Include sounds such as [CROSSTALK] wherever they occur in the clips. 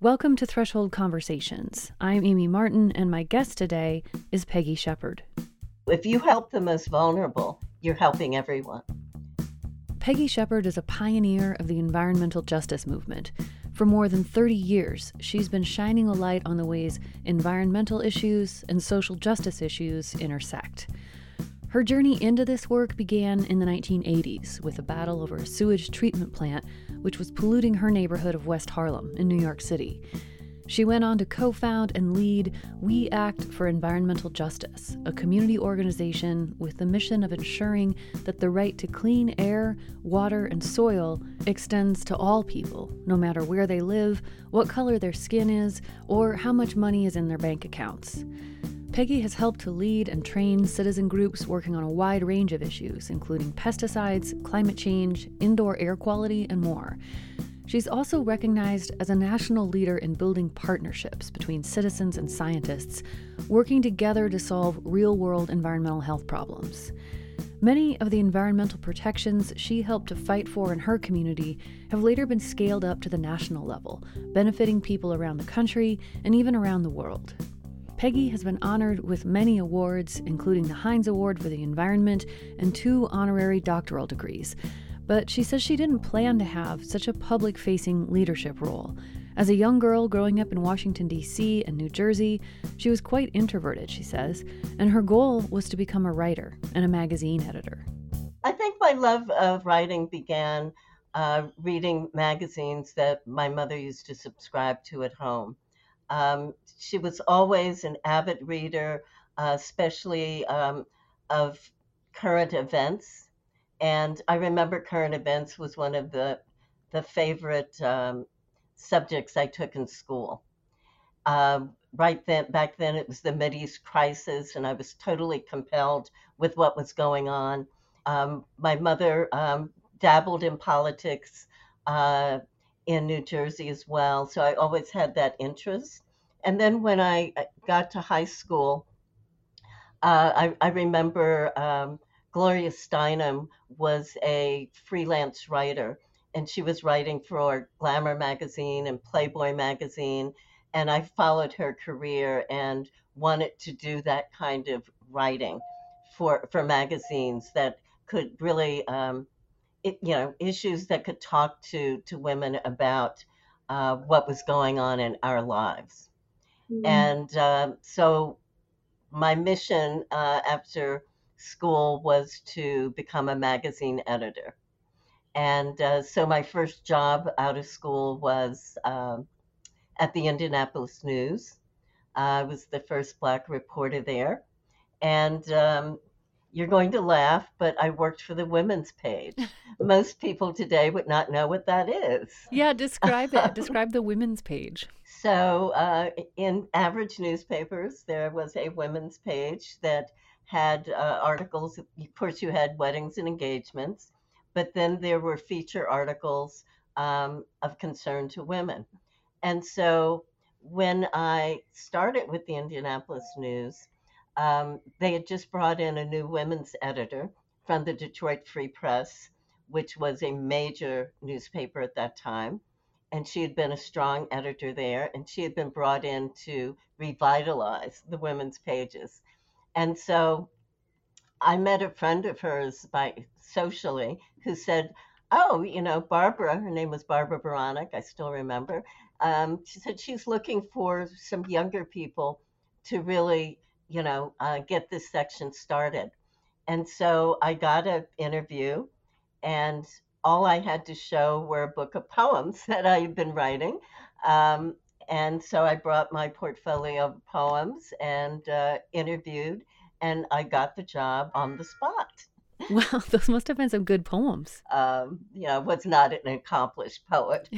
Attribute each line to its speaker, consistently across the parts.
Speaker 1: Welcome to Threshold Conversations. I'm Amy Martin, and my guest today is Peggy Shepard.
Speaker 2: If you help the most vulnerable, you're helping everyone.
Speaker 1: Peggy Shepard is a pioneer of the environmental justice movement. For more than 30 years, she's been shining a light on the ways environmental issues and social justice issues intersect. Her journey into this work began in the 1980s with a battle over a sewage treatment plant which was polluting her neighborhood of West Harlem in New York City. She went on to co found and lead We Act for Environmental Justice, a community organization with the mission of ensuring that the right to clean air, water, and soil extends to all people, no matter where they live, what color their skin is, or how much money is in their bank accounts. Peggy has helped to lead and train citizen groups working on a wide range of issues, including pesticides, climate change, indoor air quality, and more. She's also recognized as a national leader in building partnerships between citizens and scientists, working together to solve real world environmental health problems. Many of the environmental protections she helped to fight for in her community have later been scaled up to the national level, benefiting people around the country and even around the world. Peggy has been honored with many awards, including the Heinz Award for the Environment and two honorary doctoral degrees. But she says she didn't plan to have such a public facing leadership role. As a young girl growing up in Washington, D.C. and New Jersey, she was quite introverted, she says, and her goal was to become a writer and a magazine editor.
Speaker 2: I think my love of writing began uh, reading magazines that my mother used to subscribe to at home. Um, she was always an avid reader, uh, especially um, of current events. And I remember current events was one of the the favorite um, subjects I took in school. Uh, right then, back then, it was the East crisis, and I was totally compelled with what was going on. Um, my mother um, dabbled in politics. Uh, in New Jersey as well. So I always had that interest. And then when I uh, got to high school, uh, I, I, remember um, Gloria Steinem was a freelance writer, and she was writing for Glamour magazine and Playboy magazine. And I followed her career and wanted to do that kind of writing for for magazines that could really um, it, you know issues that could talk to to women about uh, what was going on in our lives mm-hmm. and uh, so my mission uh, after school was to become a magazine editor. And uh, so my first job out of school was um, at the indianapolis news. I was the first black reporter there. And um, you're going to laugh, but I worked for the women's page. [LAUGHS] Most people today would not know what that is.
Speaker 1: Yeah, describe it. [LAUGHS] describe the women's page.
Speaker 2: So, uh, in average newspapers, there was a women's page that had uh, articles. Of course, you had weddings and engagements, but then there were feature articles um, of concern to women. And so, when I started with the Indianapolis News, um, they had just brought in a new women's editor from the Detroit Free Press, which was a major newspaper at that time. And she had been a strong editor there, and she had been brought in to revitalize the women's pages. And so I met a friend of hers by socially who said, Oh, you know, Barbara, her name was Barbara Beranek, I still remember. Um, she said she's looking for some younger people to really you know, uh, get this section started. And so I got an interview, and all I had to show were a book of poems [LAUGHS] that I had been writing. Um, and so I brought my portfolio of poems and uh, interviewed, and I got the job on the spot. [LAUGHS]
Speaker 1: Wow, those must have been some good poems.
Speaker 2: Um, you know, was not an accomplished poet,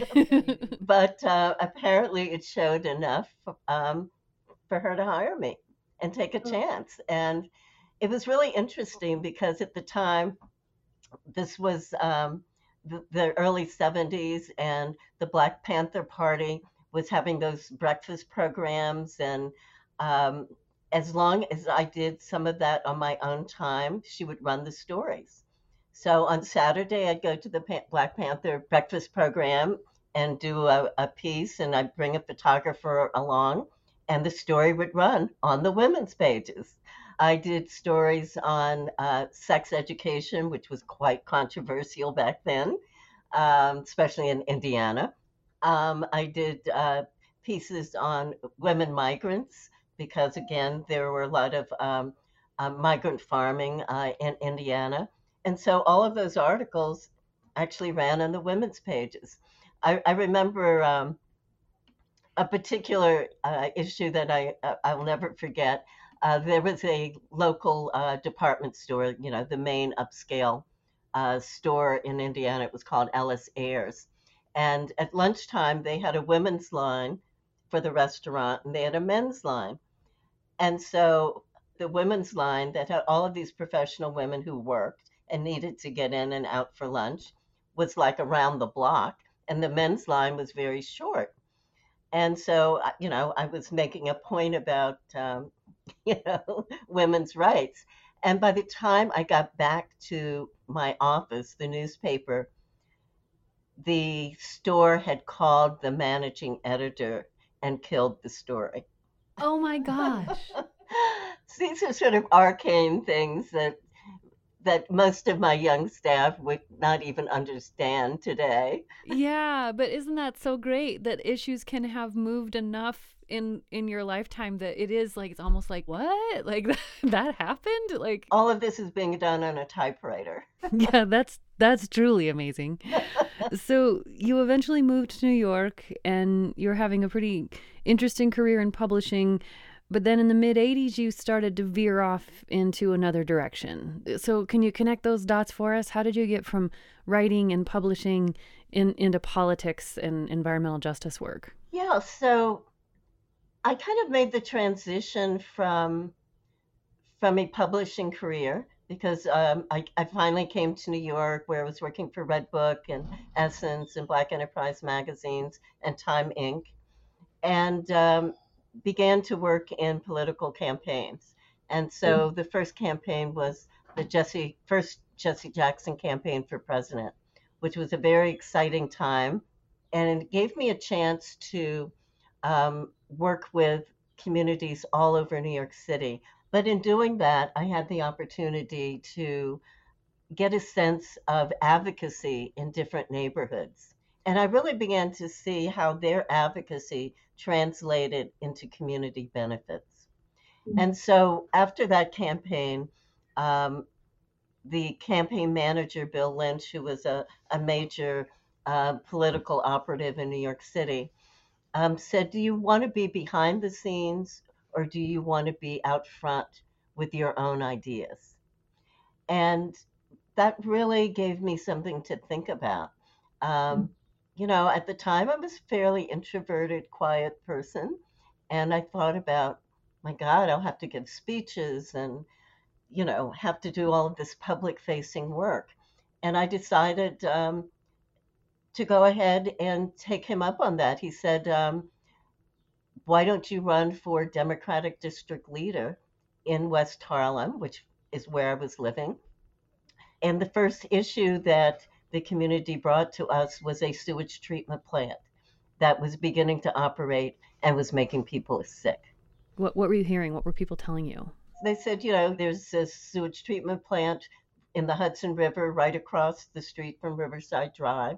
Speaker 2: [LAUGHS] but uh, apparently it showed enough um, for her to hire me and take a mm. chance. And it was really interesting because at the time, this was um, the, the, early 70s, and the Black Panther Party was having those breakfast programs. And um, as long as I did some of that on my own time, she would run the stories. So on Saturday, I'd go to the Black Panther breakfast program and do a, a piece, and I'd bring a photographer along, and the story would run on the women's pages. I did stories on uh, sex education, which was quite controversial back then, um, especially in Indiana. Um, I did uh, pieces on women migrants because, again, there were a lot of um, uh, migrant farming uh, in Indiana. And so all of those articles actually ran on the women's pages. I, I remember um, a particular uh, issue that I uh, I'll never forget. Uh, there was a local uh, department store, you know, the main upscale uh, store in Indiana. It was called L. S. Ayres, and at lunchtime they had a women's line for the restaurant, and they had a men's line. And so the women's line that had all of these professional women who worked and needed to get in and out for lunch was like around the block, and the men's line was very short. And so, uh, you know, I was making a point about, um, [LAUGHS] you know, women's rights. And by the time I got back to my office, the newspaper, the store had called the managing editor and killed the story.
Speaker 1: Oh my [LAUGHS] gosh.
Speaker 2: These are sort of arcane things that that most of my young staff would not even understand today.
Speaker 1: Yeah, but isn't that so great that issues can have moved enough in in your lifetime that it is like it's almost like what? [LAUGHS] Like [LAUGHS] that happened? Like
Speaker 2: all of this is being done on a typewriter. [LAUGHS]
Speaker 1: yeah, that's that's truly amazing. so, you eventually moved to New York and you're having a pretty interesting career in publishing. But then in the mid 80s, you started to veer off into another direction. So, can you connect those dots for us? How did you get from writing and publishing in, into politics and environmental justice work?
Speaker 2: Yeah, so I kind of made the transition from from a publishing career because um, I, I finally came to New York where I was working for Redbook and Essence and Black Enterprise magazines and Time Inc. And um, began to work in political campaigns. And so mm. the first campaign was the Jesse first Jesse Jackson campaign for president, which was a very exciting time, and it gave me a chance to um, work with communities all over New York City. But in doing that, I had the opportunity to get a sense of advocacy in different neighborhoods. And I really began to see how their advocacy translated into community benefits. Mm-hmm. And so after that campaign, um, the campaign manager, Bill Lynch, who was a, a major uh, political operative in New York City, um, said, Do you want to be behind the scenes or do you want to be out front with your own ideas? And that really gave me something to think about. Um, mm-hmm you know, at the time I was a fairly introverted, quiet person. And I thought about, my God, I'll have to give speeches and, you know, have to do all of this public facing work. And I decided um, to go ahead and take him up on that. He said, um, Why don't you run for Democratic district leader in West Harlem, which is where I was living? And the first issue that the community brought to us was a sewage treatment plant that was beginning to operate and was making people sick.
Speaker 1: What, what were you hearing? What were people telling you?
Speaker 2: They said, you know, there's a sewage treatment plant in the Hudson River right across the street from Riverside Drive,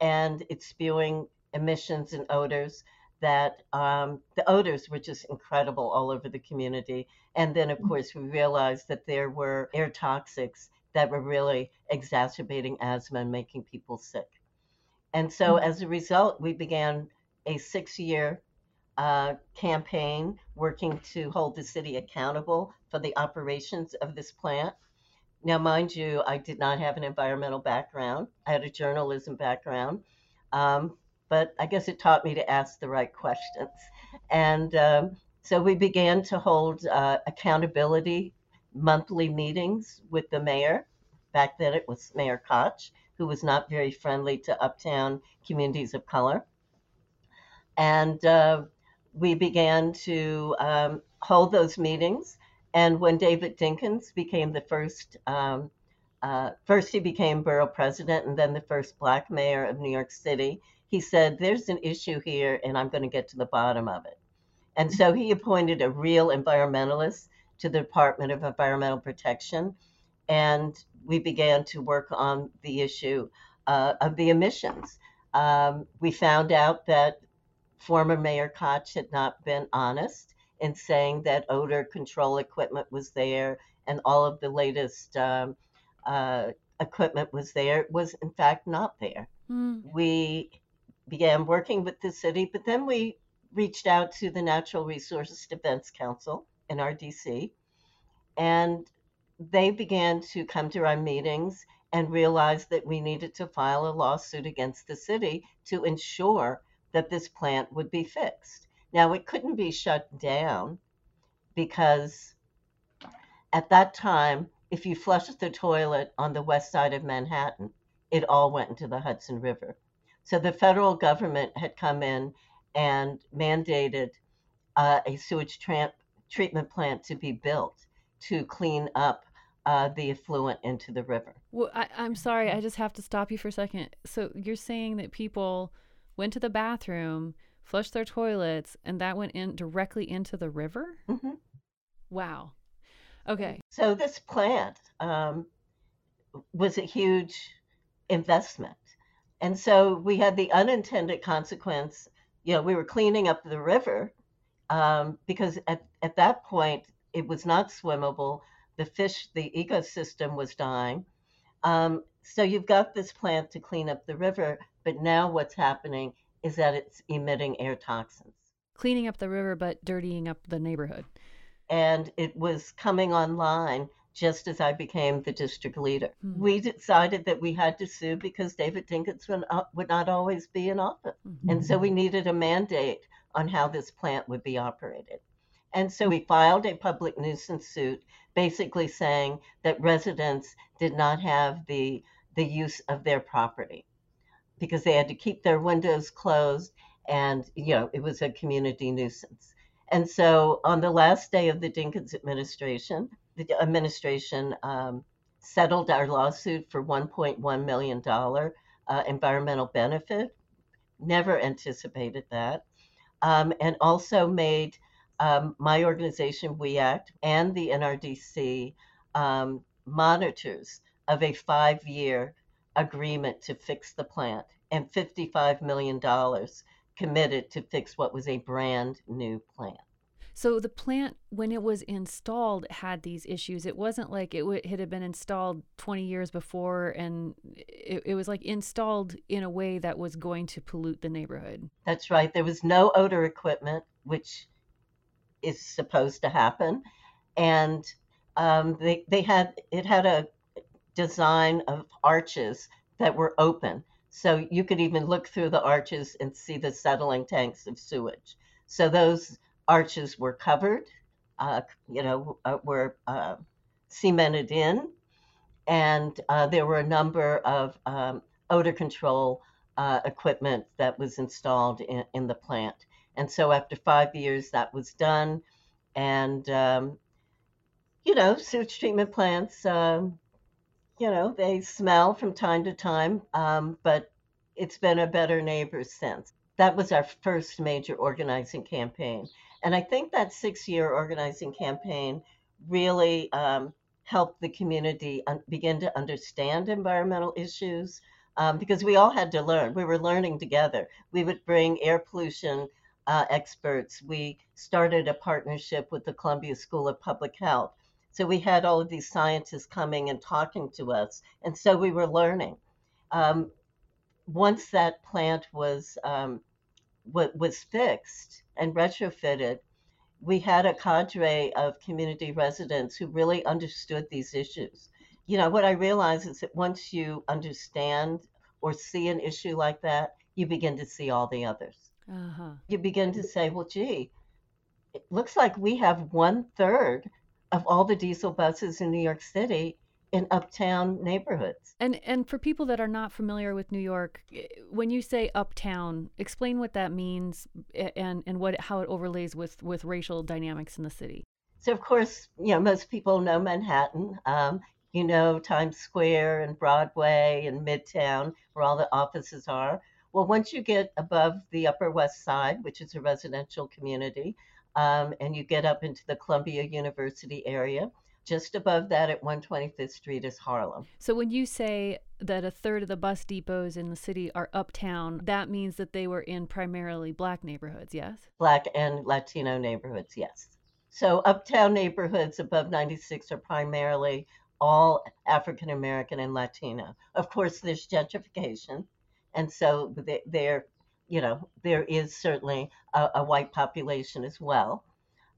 Speaker 2: and it's spewing emissions and odors that um, the odors were just incredible all over the community. And then, of course, we realized that there were air toxics that were really exacerbating asthma and making people sick. And so, mm-hmm. as a result, we began a six year uh, campaign working to hold the city accountable for the operations of this plant. Now, mind you, I did not have an environmental background, I had a journalism background. Um, but I guess it taught me to ask the right questions. And um, so we began to hold uh, accountability monthly meetings with the mayor. Back then it was Mayor Koch, who was not very friendly to uptown communities of color. And uh, we began to um, hold those meetings. And when David Dinkins became the first, um, uh, first he became borough president and then the first black mayor of New York City, he said, There's an issue here, and I'm going to get to the bottom of it. And so he appointed a real environmentalist to the Department of Environmental Protection, and we began to work on the issue uh, of the emissions. Um, we found out that former Mayor Koch had not been honest in saying that odor control equipment was there and all of the latest um, uh, equipment was there. It was in fact not there. Mm. We began working with the city, but then we reached out to the Natural Resources Defense Council NRDC and they began to come to our meetings and realized that we needed to file a lawsuit against the city to ensure that this plant would be fixed. Now, it couldn't be shut down because at that time, if you flushed the toilet on the west side of Manhattan, it all went into the Hudson River. So the federal government had come in and mandated uh, a sewage tra- treatment plant to be built to clean up uh, the effluent into the river.
Speaker 1: Well, I, I'm sorry, I just have to stop you for a second. So you're saying that people went to the bathroom, flushed their toilets, and that went in directly into the river? Mm-hmm. Wow. Okay.
Speaker 2: So this plant um, was a huge investment. And so we had the unintended consequence. You know, we were cleaning up the river um, because at, at that point, it was not swimmable. The fish, the ecosystem was dying. Um, so you've got this plant to clean up the river, but now what's happening is that it's emitting air toxins.
Speaker 1: Cleaning up the river, but dirtying up the neighborhood.
Speaker 2: And it was coming online just as I became the district leader. Mm-hmm. We decided that we had to sue because David Dinkins would, uh, would not always be in office. Mm-hmm. And so we needed a mandate on how this plant would be operated. And so we filed a public nuisance suit basically saying that residents did not have the, the use of their property because they had to keep their windows closed and, you know, it was a community nuisance. And so on the last day of the Dinkins administration, the administration um, settled our lawsuit for $1.1 million uh, environmental benefit. Never anticipated that. Um, and also made um, my organization, We Act, and the NRDC um, monitors of a five year agreement to fix the plant and $55 million committed to fix what was a brand new plant.
Speaker 1: So the plant, when it was installed, had these issues. It wasn't like it, w- it had been installed 20 years before, and it, it was like installed in a way that was going to pollute the neighborhood.
Speaker 2: That's right. There was no odor equipment, which is supposed to happen, and um, they they had it had a design of arches that were open, so you could even look through the arches and see the settling tanks of sewage. So those arches were covered, uh, you know, uh, were uh, cemented in, and uh, there were a number of um, odor control equipment that was installed in, in the plant. And so after five years, that was done. And, um, you know, sewage treatment plants, um, you know, they smell from time to time, um, but it's been a better neighbor since. That was our first major organizing campaign. And I think that six year organizing campaign really um, helped the community un- begin to understand environmental issues um, because we all had to learn. We were learning together. We would bring air pollution uh, experts. We started a partnership with the Columbia School of Public Health. So we had all of these scientists coming and talking to us. And so we were learning. Um, once that plant was, um, was fixed and retrofitted, we had a cadre of community residents who really understood these issues. You know, what I realize is that once you understand or see an issue like that, you begin to see all the others uh-huh. you begin to say, well, gee, it looks like we have one third of all the diesel buses in New York City in uptown neighborhoods.
Speaker 1: And and for people that are not familiar with New York, eh, when you say uptown, explain what that means eh, and and what how it overlays with with racial dynamics in the city.
Speaker 2: So of course, you know most people know Manhattan. Um, you know Times Square and Broadway and Midtown, where all the offices are. Well, once you get above the Upper West Side, which is a residential community, um, and you get up into the Columbia University area, just above that at 125th Street is Harlem.
Speaker 1: So when you say that a third of the bus depots in the city are uptown, that means that they were in primarily black neighborhoods, yes?
Speaker 2: Black and Latino neighborhoods, yes. So uptown neighborhoods above 96 are primarily all African American and Latino. Of course, there's gentrification, and so there, you know, there is certainly a, a white population as well,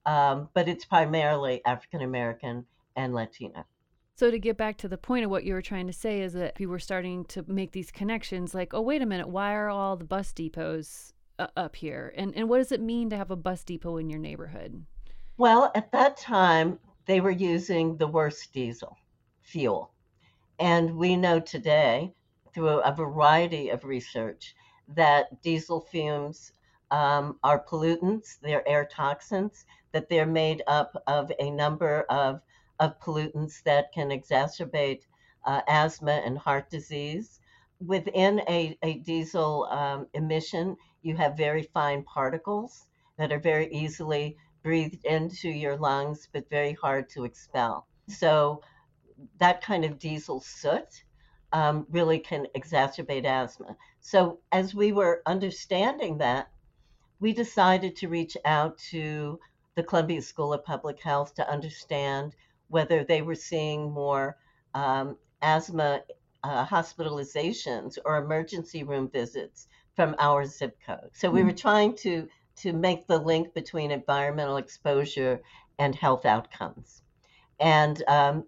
Speaker 2: um, but it's primarily African American and Latino.
Speaker 1: So to get back to the point of what you were trying to say is that you were starting to make these connections like, oh wait a minute, why are all the bus depots uh, up here? And and what does it mean to have a bus depot in your neighborhood?
Speaker 2: Well, at that time they were using the worst diesel fuel. And we know today through a variety of research that diesel fumes um, are pollutants, they're air toxins, that they're made up of a number of of pollutants that can exacerbate uh, asthma and heart disease. Within a, a diesel um, emission, you have very fine particles that are very easily breathed into your lungs, but very hard to expel. So, that kind of diesel soot um, really can exacerbate asthma. So, as we were understanding that, we decided to reach out to the Columbia School of Public Health to understand whether they were seeing more um, asthma uh, hospitalizations or emergency room visits from our zip code. So we were hmm. trying to to make the link between environmental exposure and health outcomes. And um,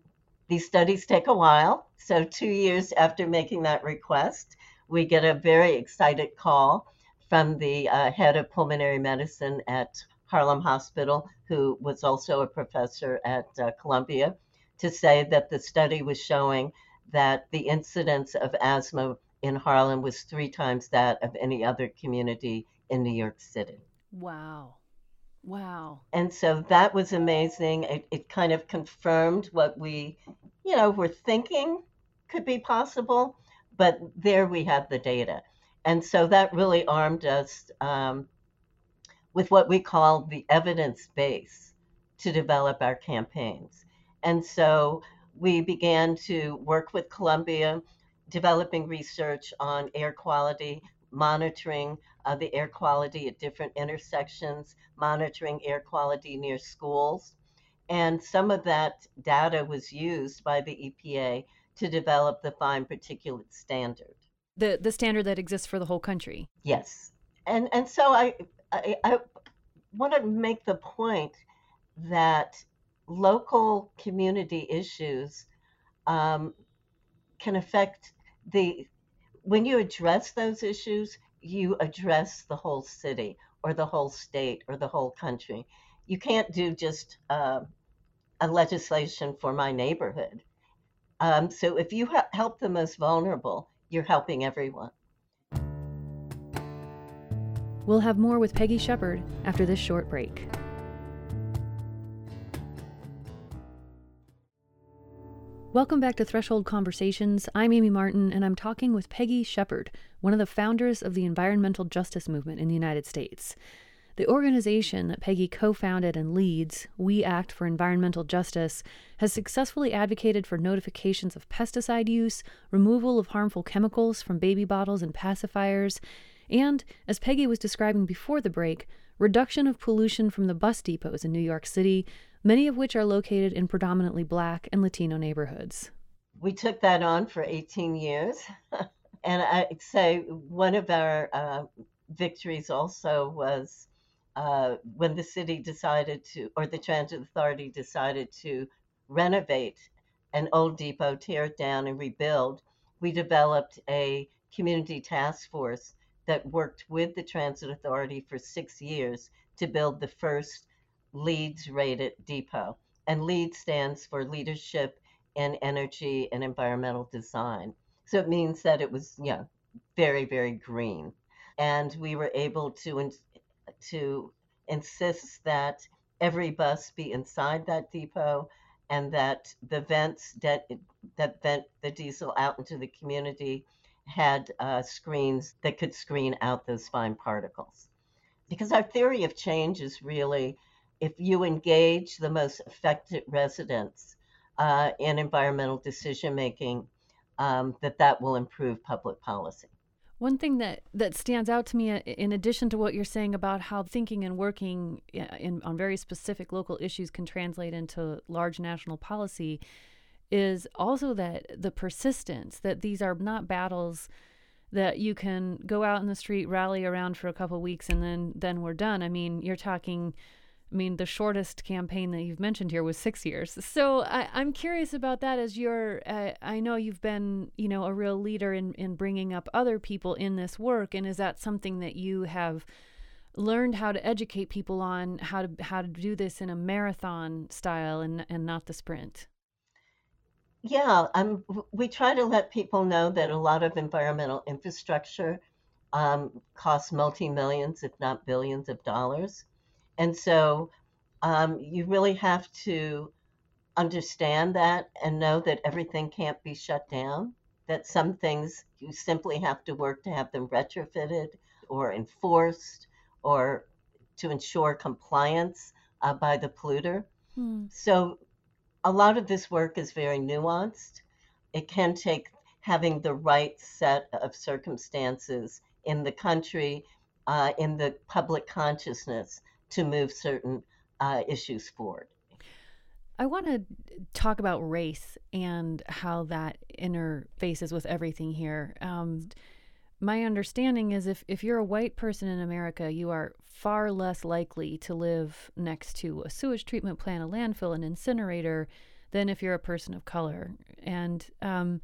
Speaker 2: these studies take a while. So two years after making that request, we get a very excited call from the uh, head of pulmonary medicine at Harlem Hospital, who was also a professor at uh, Columbia, to say that the study was showing that the incidence of asthma in Harlem was three times that of any other community in New York City.
Speaker 1: Wow. Wow.
Speaker 2: And so that was amazing. It, it kind of confirmed what we, you know, were thinking could be possible, but there we have the data. And so that really armed us um, with what we call the evidence base to develop our campaigns. And so we began to work with Columbia, developing research on air quality, monitoring uh, the air quality at different intersections, monitoring air quality near schools. And some of that data was used by the EPA to develop the fine particulate standard.
Speaker 1: The, the standard that exists for the whole country.
Speaker 2: Yes. And, and so I, I, I want to make the point that local community issues um, can affect the when you address those issues you address the whole city or the whole state or the whole country you can't do just uh, a legislation for my neighborhood um, so if you ha- help the most vulnerable you're helping everyone
Speaker 1: We'll have more with Peggy Shepard after this short break. Welcome back to Threshold Conversations. I'm Amy Martin, and I'm talking with Peggy Shepard, one of the founders of the environmental justice movement in the United States. The organization that Peggy co founded and leads, We Act for Environmental Justice, has successfully advocated for notifications of pesticide use, removal of harmful chemicals from baby bottles and pacifiers, and, as Peggy was describing before the break, reduction of pollution from the bus depots in New York City, many of which are located in predominantly black and Latino neighborhoods.
Speaker 2: We took that on for 18 years. [LAUGHS] and I'd say one of our uh, victories also was uh, when the city decided to, or the transit authority decided to renovate an old depot, tear it down, and rebuild. We developed a community task force that worked with the Transit Authority for six years to build the first LEEDS rated depot. And LEED stands for Leadership in Energy and Environmental Design. So it means that it was, you know, very, very green. And we were able to, to insist that every bus be inside that depot and that the vents that, that vent the diesel out into the community had uh, screens that could screen out those fine particles. Because our theory of change is really if you engage the most affected residents uh, in environmental decision making, um, that that will improve public policy.
Speaker 1: One thing that, that stands out to me, uh, in addition to what you're saying about how thinking and working in, on very specific local issues can translate into large national policy, is also that the persistence that these are not battles that you can go out in the street, rally around for a couple weeks, and then then we're done. I mean, you're talking I mean, the shortest campaign that you've mentioned here was six years. So I, am curious about that. As you're, uh, I know you've been, you know, a real leader in in bringing up other people in this work, and is that something that you have learned how to educate people on how to how to do this in a marathon style and and not the sprint?
Speaker 2: Yeah, um, we try to let people know that a lot of environmental infrastructure um, costs multi millions, if not billions, of dollars and so um, you really have to understand that and know that everything can't be shut down, that some things you simply have to work to have them retrofitted or enforced or to ensure compliance uh, by the polluter. Hmm. So a lot of this work is very nuanced. It can take having the right set of circumstances in the country, uh, in the public consciousness to move certain uh, issues forward.
Speaker 1: I want to talk about race and how that interfaces with everything here. Um, my understanding is if, if you're a white person in America, you are far less likely to live next to a sewage treatment plant, a landfill, an incinerator, than if you're a person of color. And um,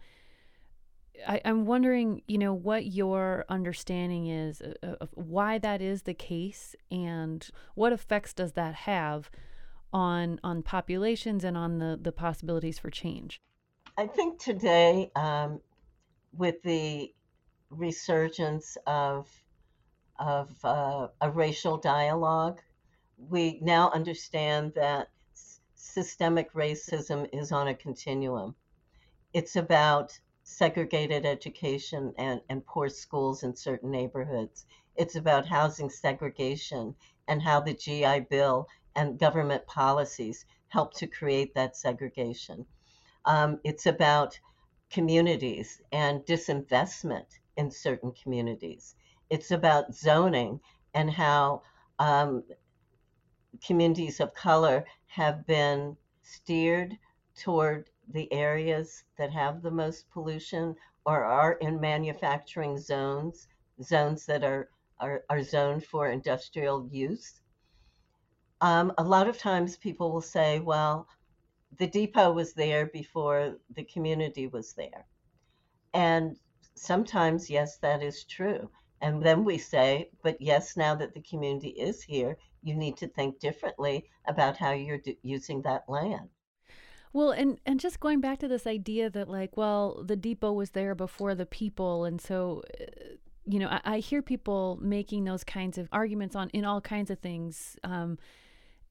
Speaker 1: I, am wondering, you know, what your understanding is of why that is the case, and what effects does that have on on populations and on the the possibilities for change.
Speaker 2: I think today, um, with the resurgence of of uh, a racial dialogue, we now understand that systemic racism is on a continuum. It's about segregated education and, and poor schools in certain neighborhoods. It's about housing segregation and how the GI Bill and government policies help to create that segregation. Um, it's about communities and disinvestment in certain communities. It's about zoning and how um, communities of color have been steered toward the areas that have the most pollution or are in manufacturing zones, zones that are, are, are zoned for industrial use. Um, a lot of times people will say, well, the depot was there before the community was there. And sometimes, yes, that is true. And then we say, but yes, now that the community is here, you need to think differently about how you're using that land.
Speaker 1: Well, and and just going back to this idea that like, well, the depot was there before the people, and so, uh, you know, I, I hear people making those kinds of arguments on in all kinds of things, um,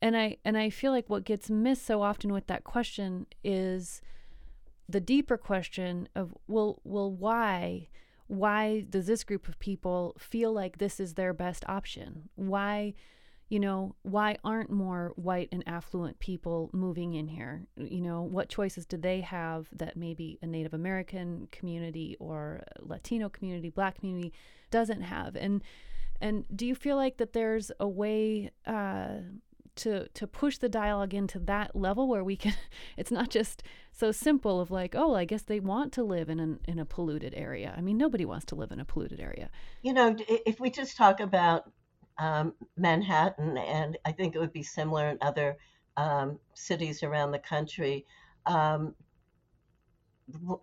Speaker 1: and I and I feel like what gets missed so often with that question is the deeper question of well, well, why? Why does this group of people feel like this is their best option? Why? You know, why aren't more white and affluent people moving in here? You know, what choices do they have that maybe a Native American community or Latino community, Black community doesn't have? And and do you feel like that there's a way uh, to to push the dialogue into that level where we can? [LAUGHS] It's not just so simple of like, oh, I guess they want to live in an, in a polluted area. I mean, nobody wants to live in a polluted area.
Speaker 2: You know, if we just talk about um, Manhattan, and I think it would be similar in other um, cities around the country. Um,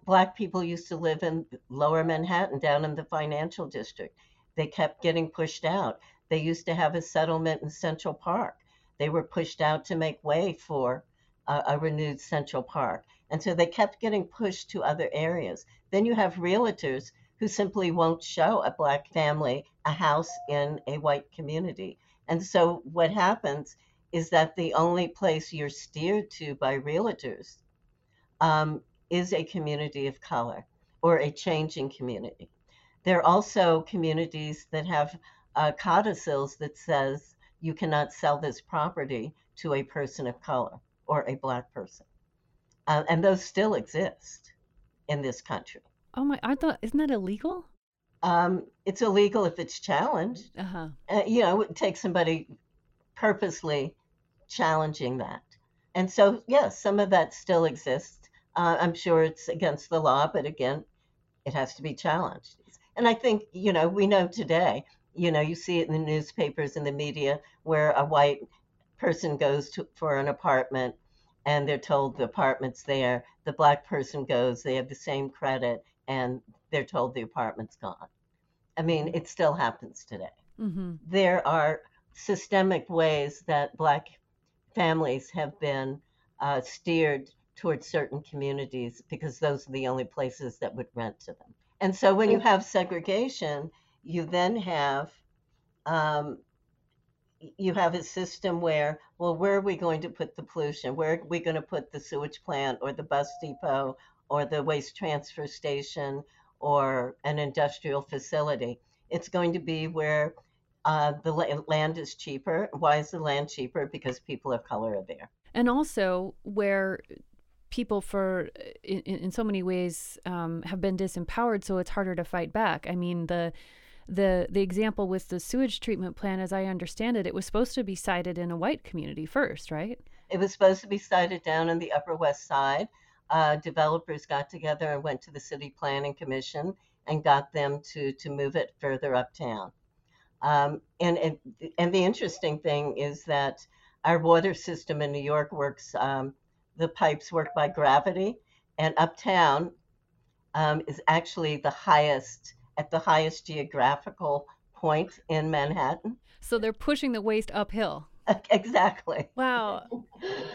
Speaker 2: black people used to live in lower Manhattan, down in the financial district. They kept getting pushed out. They used to have a settlement in Central Park. They were pushed out to make way for a, a renewed Central Park. And so they kept getting pushed to other areas. Then you have realtors who simply won't show a black family a house in a white community. And so what happens is that the only place you're steered to by realtors um, is a community of color or a changing community. there are also communities that have uh, codicils that says you cannot sell this property to a person of color or a black person. Uh, and those still exist in this country.
Speaker 1: Oh my! I thought isn't that illegal?
Speaker 2: Um, it's illegal if it's challenged.
Speaker 1: Uh-huh.
Speaker 2: Uh, you know, it takes somebody purposely challenging that. And so, yes, some of that still exists. Uh, I'm sure it's against the law, but again, it has to be challenged. And I think, you know, we know today, you know, you see it in the newspapers and the media where a white person goes to, for an apartment and they're told the apartment's there. The black person goes, they have the same credit, and they're told the apartment's gone. I mean, it still happens today.
Speaker 1: Mm-hmm.
Speaker 2: There are systemic ways that black families have been uh, steered towards certain communities because those are the only places that would rent to them. And so when you have segregation, you then have um, you have a system where, well, where are we going to put the pollution? Where are we going to put the sewage plant or the bus depot or the waste transfer station or an industrial facility? It's going to be where uh, the land is cheaper. Why is the land cheaper? Because people of color are there.
Speaker 1: And also where people for in, in so many ways um, have been disempowered so it's harder to fight back i mean the the the example with the sewage treatment plant, as I understand it, it was supposed to be sited in a white community first, right?
Speaker 2: It was supposed to be sited down in the Upper West Side. Uh, developers got together and went to the City Planning Commission and got them to to move it further uptown. Um, and, and and the interesting thing is that our water system in New York works. Um, the pipes work by gravity, and uptown um, is actually the highest at the highest geographical point in Manhattan.
Speaker 1: So they're pushing the waste uphill. [LAUGHS]
Speaker 2: Exactly.
Speaker 1: Wow.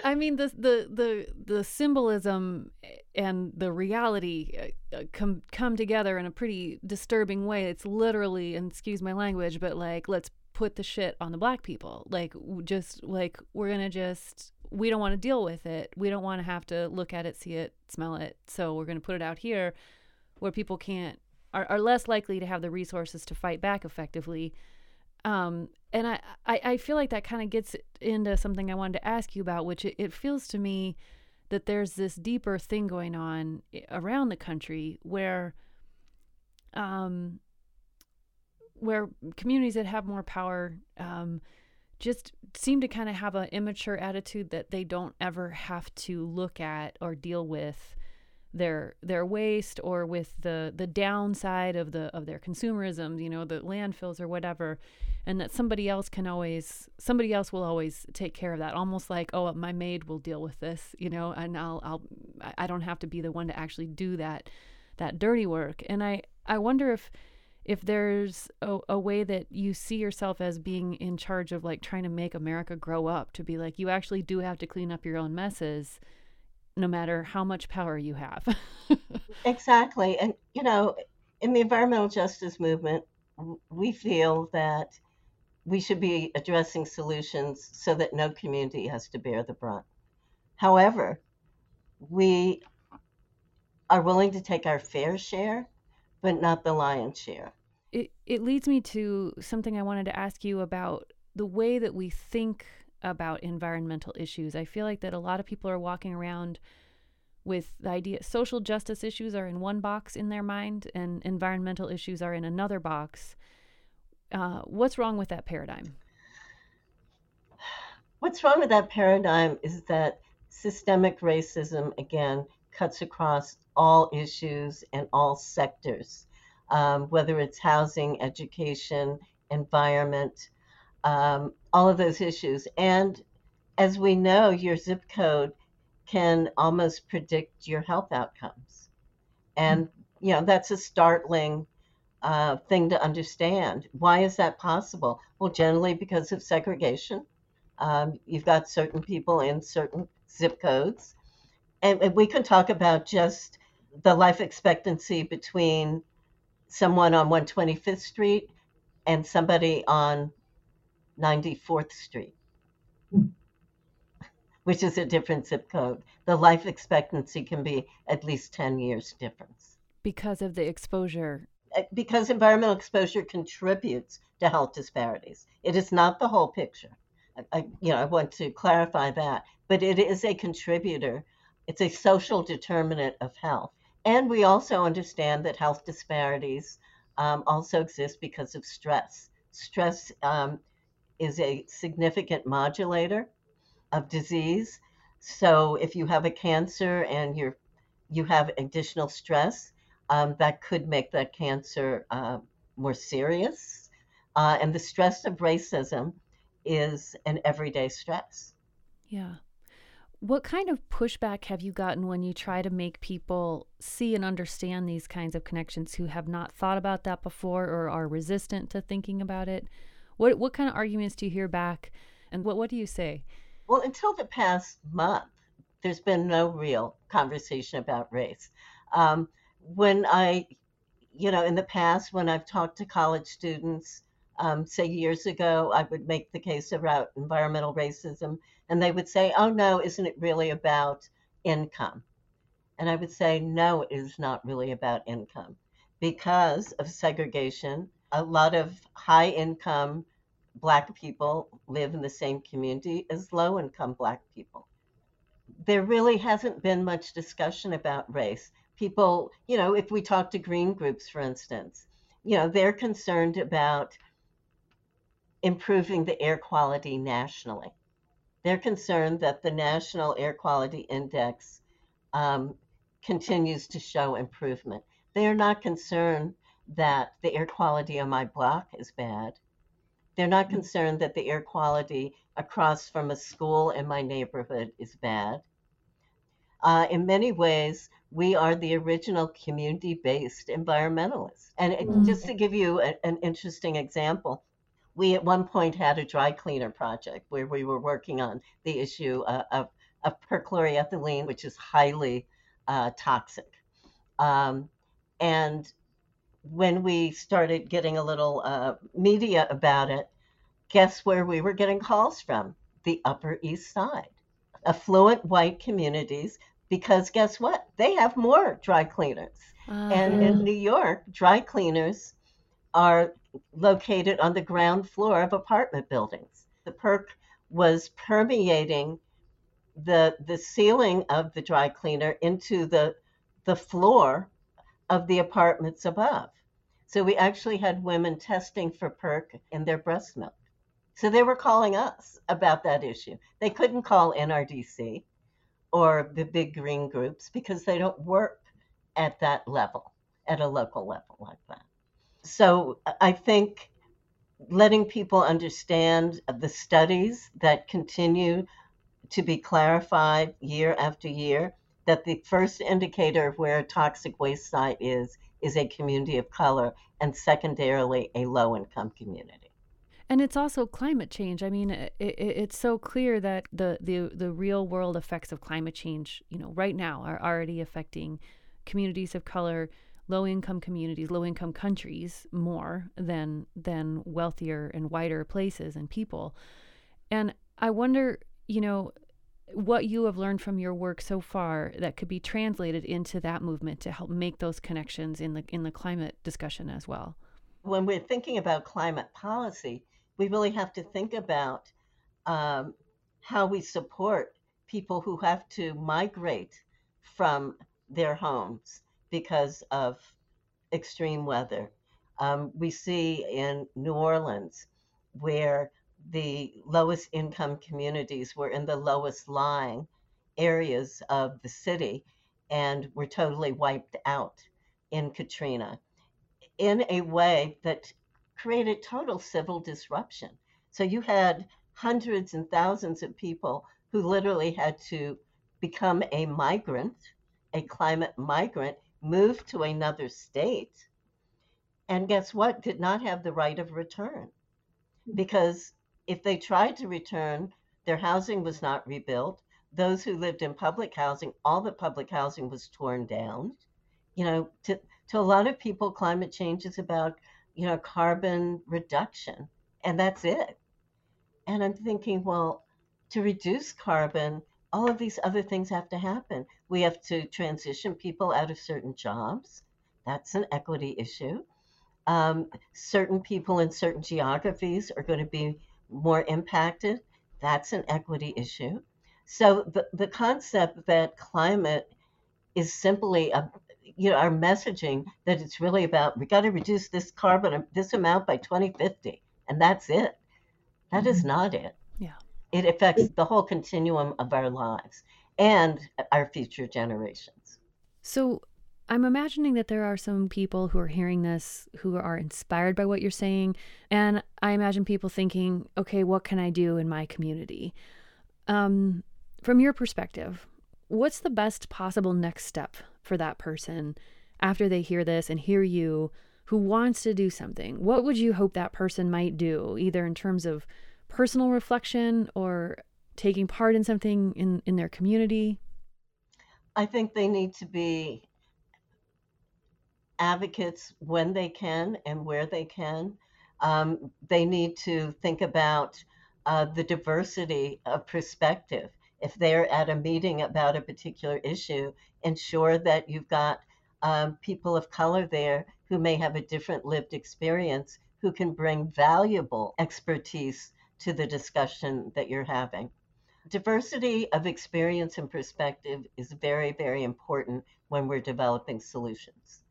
Speaker 1: I mean the the the the symbolism and the reality uh, uh, come come together in a pretty disturbing way. It's literally, and excuse my language, but like let's put the shit on the black people. Like just like we're going to just we don't want to deal with it. We don't want to have to look at it, see it, smell it. So we're going to put it out here where people can't are, are less likely to have the resources to fight back effectively. Um, and I, I, I, feel like that kind of gets into something I wanted to ask you about, which it, it feels to me that there's this deeper thing going on around the country where um, where communities that have more power um, just seem to kind of have an immature attitude that they don't ever have to look at or deal with their their waste or with the the downside of the of their consumerism you know the landfills or whatever and that somebody else can always somebody else will always take care of that. Almost like oh my maid will deal with this you know and I'll I'll I don't have to be the one to actually do that that dirty work. And I I wonder if if there's a, a way that you see yourself as being in charge of like trying to make America grow up to be like you actually do have to clean up your own messes no matter how much power you have. [LAUGHS]
Speaker 2: exactly. And, you know, in the environmental justice movement, we feel that we should be addressing solutions so that no community has to bear the brunt. However, we are willing to take our fair share, but not the lion's share.
Speaker 1: It, it leads me to something I wanted to ask you about the way that we think about environmental issues. I feel like that a lot of people are walking around with the idea social justice issues are in one box in their mind and environmental issues are in another box. Uh, what's wrong with that paradigm?
Speaker 2: What's wrong with that paradigm is that systemic racism, again, cuts across all issues and all sectors, um, whether it's housing, education, environment, um, all of those issues. And as we know, your zip code can almost predict your health outcomes. And, you know, that's a startling uh, thing to understand. Why is that possible? Well, generally because of segregation. Um, you've got certain people in certain zip codes. And, and we can talk about just the life expectancy between someone on 125th Street and somebody on 94th Street, which is a different zip code. The life expectancy can be at least 10 years difference.
Speaker 1: Because of the exposure.
Speaker 2: uh, because environmental exposure contributes to health disparities. It is not the whole picture. I, you know, I want to clarify that, but it is a contributor. It's a social determinant of health. And we also understand that health disparities um, also exist because of stress. Stress um, is a significant modulator of disease. So if you have a cancer and you're you have additional stress, um, that could make that cancer uh, more serious. Uh, and the stress of racism is an everyday stress.
Speaker 1: Yeah. What kind of pushback have you gotten when you try to make people see and understand these kinds of connections who have not thought about that before or are resistant to thinking about it? What what kind of arguments do you hear back and what what do you say?
Speaker 2: Well, until the past month, there's been no real conversation about race. Um, when I, you know, in the past, when I've talked to college students, um, say years ago, I would make the case about environmental racism, and they would say, oh, no, isn't it really about income? And I would say, no, it is not really about income because of segregation. A lot of high income Black people live in the same community as low income Black people. There really hasn't been much discussion about race. People, you know, if we talk to green groups, for instance, you know, they're concerned about improving the air quality nationally. They're concerned that the National Air Quality Index um, continues to show improvement. They are not concerned that the air quality on my block is bad. They're not mm. concerned that the air quality across from a school in my neighborhood is bad. Uh, in many ways, we are the original community based environmentalists. And mm. just to give you a, an interesting example, we at one point had a dry cleaner project where we were working on the issue uh, of, of perchloroethylene, which is highly uh, toxic. Um, and when we started getting a little uh, media about it, guess where we were getting calls from? The Upper East Side, affluent white communities, because guess what? They have more dry cleaners. Uh-huh. And in New York, dry cleaners are located on the ground floor of apartment buildings. The perc was permeating the the ceiling of the dry cleaner into the the floor of the apartments above. So we actually had women testing for perc in their breast milk. So they were calling us about that issue. They couldn't call NRDC or the big green groups because they don't work at that level, at a local level like that so I think letting people understand the studies that continue to be clarified year after year that the first indicator of where a toxic waste site is is a community of color and secondarily a low income community
Speaker 1: and it's also climate change i mean it, it, it's so clear that the, the the real world effects of climate change you know right now are already affecting communities of color low income communities, low income countries more than than wealthier and whiter places and people. And I wonder, you know, what you have learned from your work so far that could be translated into that movement to help make those connections in the in the climate discussion as well.
Speaker 2: When we're thinking about climate policy, we really have to think about um, how we support people who have to migrate from their homes because of extreme weather. Um, we see in New Orleans where the lowest income communities were in the lowest lying areas of the city and were totally wiped out in Katrina in a way that created total civil disruption. So you had hundreds and thousands of people who literally had to become a migrant, a climate migrant, moved to another state, and guess what? Did not have the right of return. Because if they tried to return, their housing was not rebuilt. Those who lived in public housing, all the public housing was torn down. You know, to, to a lot of people, climate change is about, you know, carbon reduction, and that's it. And I'm thinking, well, to reduce carbon, all of these other things have to happen. We have to transition people out of certain jobs. That's an equity issue. Um, certain people in certain geographies are going to be more impacted. That's an equity issue. So the, the concept that climate is simply a you know our messaging that it's really about we got to reduce this carbon this amount by 2050 and that's it That is
Speaker 1: Mhm.
Speaker 2: not it
Speaker 1: Yeah.
Speaker 2: it affects the whole continuum of our lives and our future generations
Speaker 1: So I'm imagining that there are some people who are hearing this who are inspired by what you're saying. And I imagine people thinking, okay, what can I do in my community? Um, from your perspective, what's the best possible next step for that person after they hear this and hear you who wants to do something? What would you hope that person might do, either in terms of personal reflection or taking part in something in, in their community?
Speaker 2: i think they need to be advocates when they can and where they can. Um, they need to think about uh, the diversity of perspective. If they're at a meeting about a particular issue, ensure that you've got um, people of color there who may have a different lived experience who can bring valuable expertise to the discussion that you're having. Diversity of experience and perspective is very, very important when we're developing solutions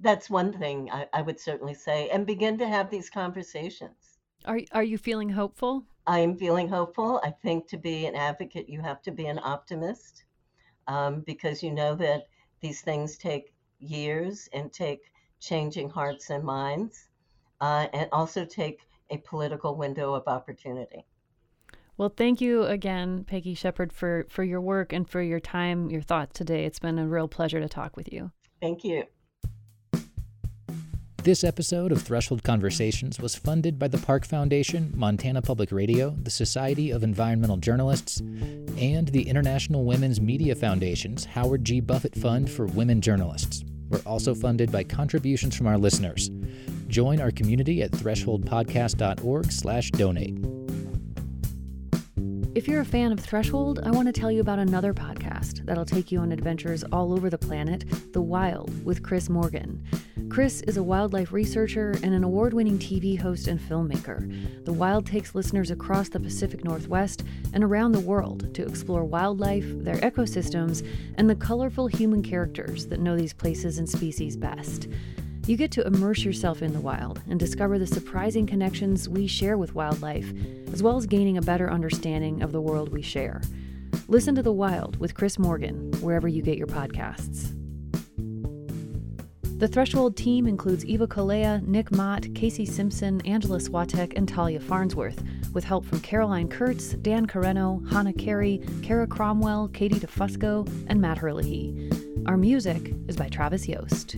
Speaker 2: that's one thing I, I would certainly say, and begin to have these conversations.
Speaker 1: Are, are you feeling hopeful?
Speaker 2: I am feeling hopeful. I think to be an advocate, you have to be an optimist um, because you know that these things take years and take changing hearts and minds, uh, and also take a political window of opportunity.
Speaker 1: Well, thank you again, Peggy Shepard, for, for your work and for your time, your thoughts today. It's been a real pleasure to talk with you.
Speaker 2: Thank you.
Speaker 3: This episode of Threshold Conversations was funded by the Park Foundation, Montana Public Radio, the Society of Environmental Journalists, and the International Women's Media Foundation's Howard G. Buffett Fund for Women Journalists. We're also funded by contributions from our listeners. Join our community at thresholdpodcast.org/donate.
Speaker 1: If you're a fan of Threshold, I want to tell you about another podcast that'll take you on adventures all over the planet The Wild with Chris Morgan. Chris is a wildlife researcher and an award winning TV host and filmmaker. The Wild takes listeners across the Pacific Northwest and around the world to explore wildlife, their ecosystems, and the colorful human characters that know these places and species best. You get to immerse yourself in the wild and discover the surprising connections we share with wildlife, as well as gaining a better understanding of the world we share. Listen to The Wild with Chris Morgan, wherever you get your podcasts. The Threshold team includes Eva Kalea, Nick Mott, Casey Simpson, Angela Swatek, and Talia Farnsworth, with help from Caroline Kurtz, Dan Carreno, Hannah Carey, Kara Cromwell, Katie DeFusco, and Matt Herlihy. Our music is by Travis Yost.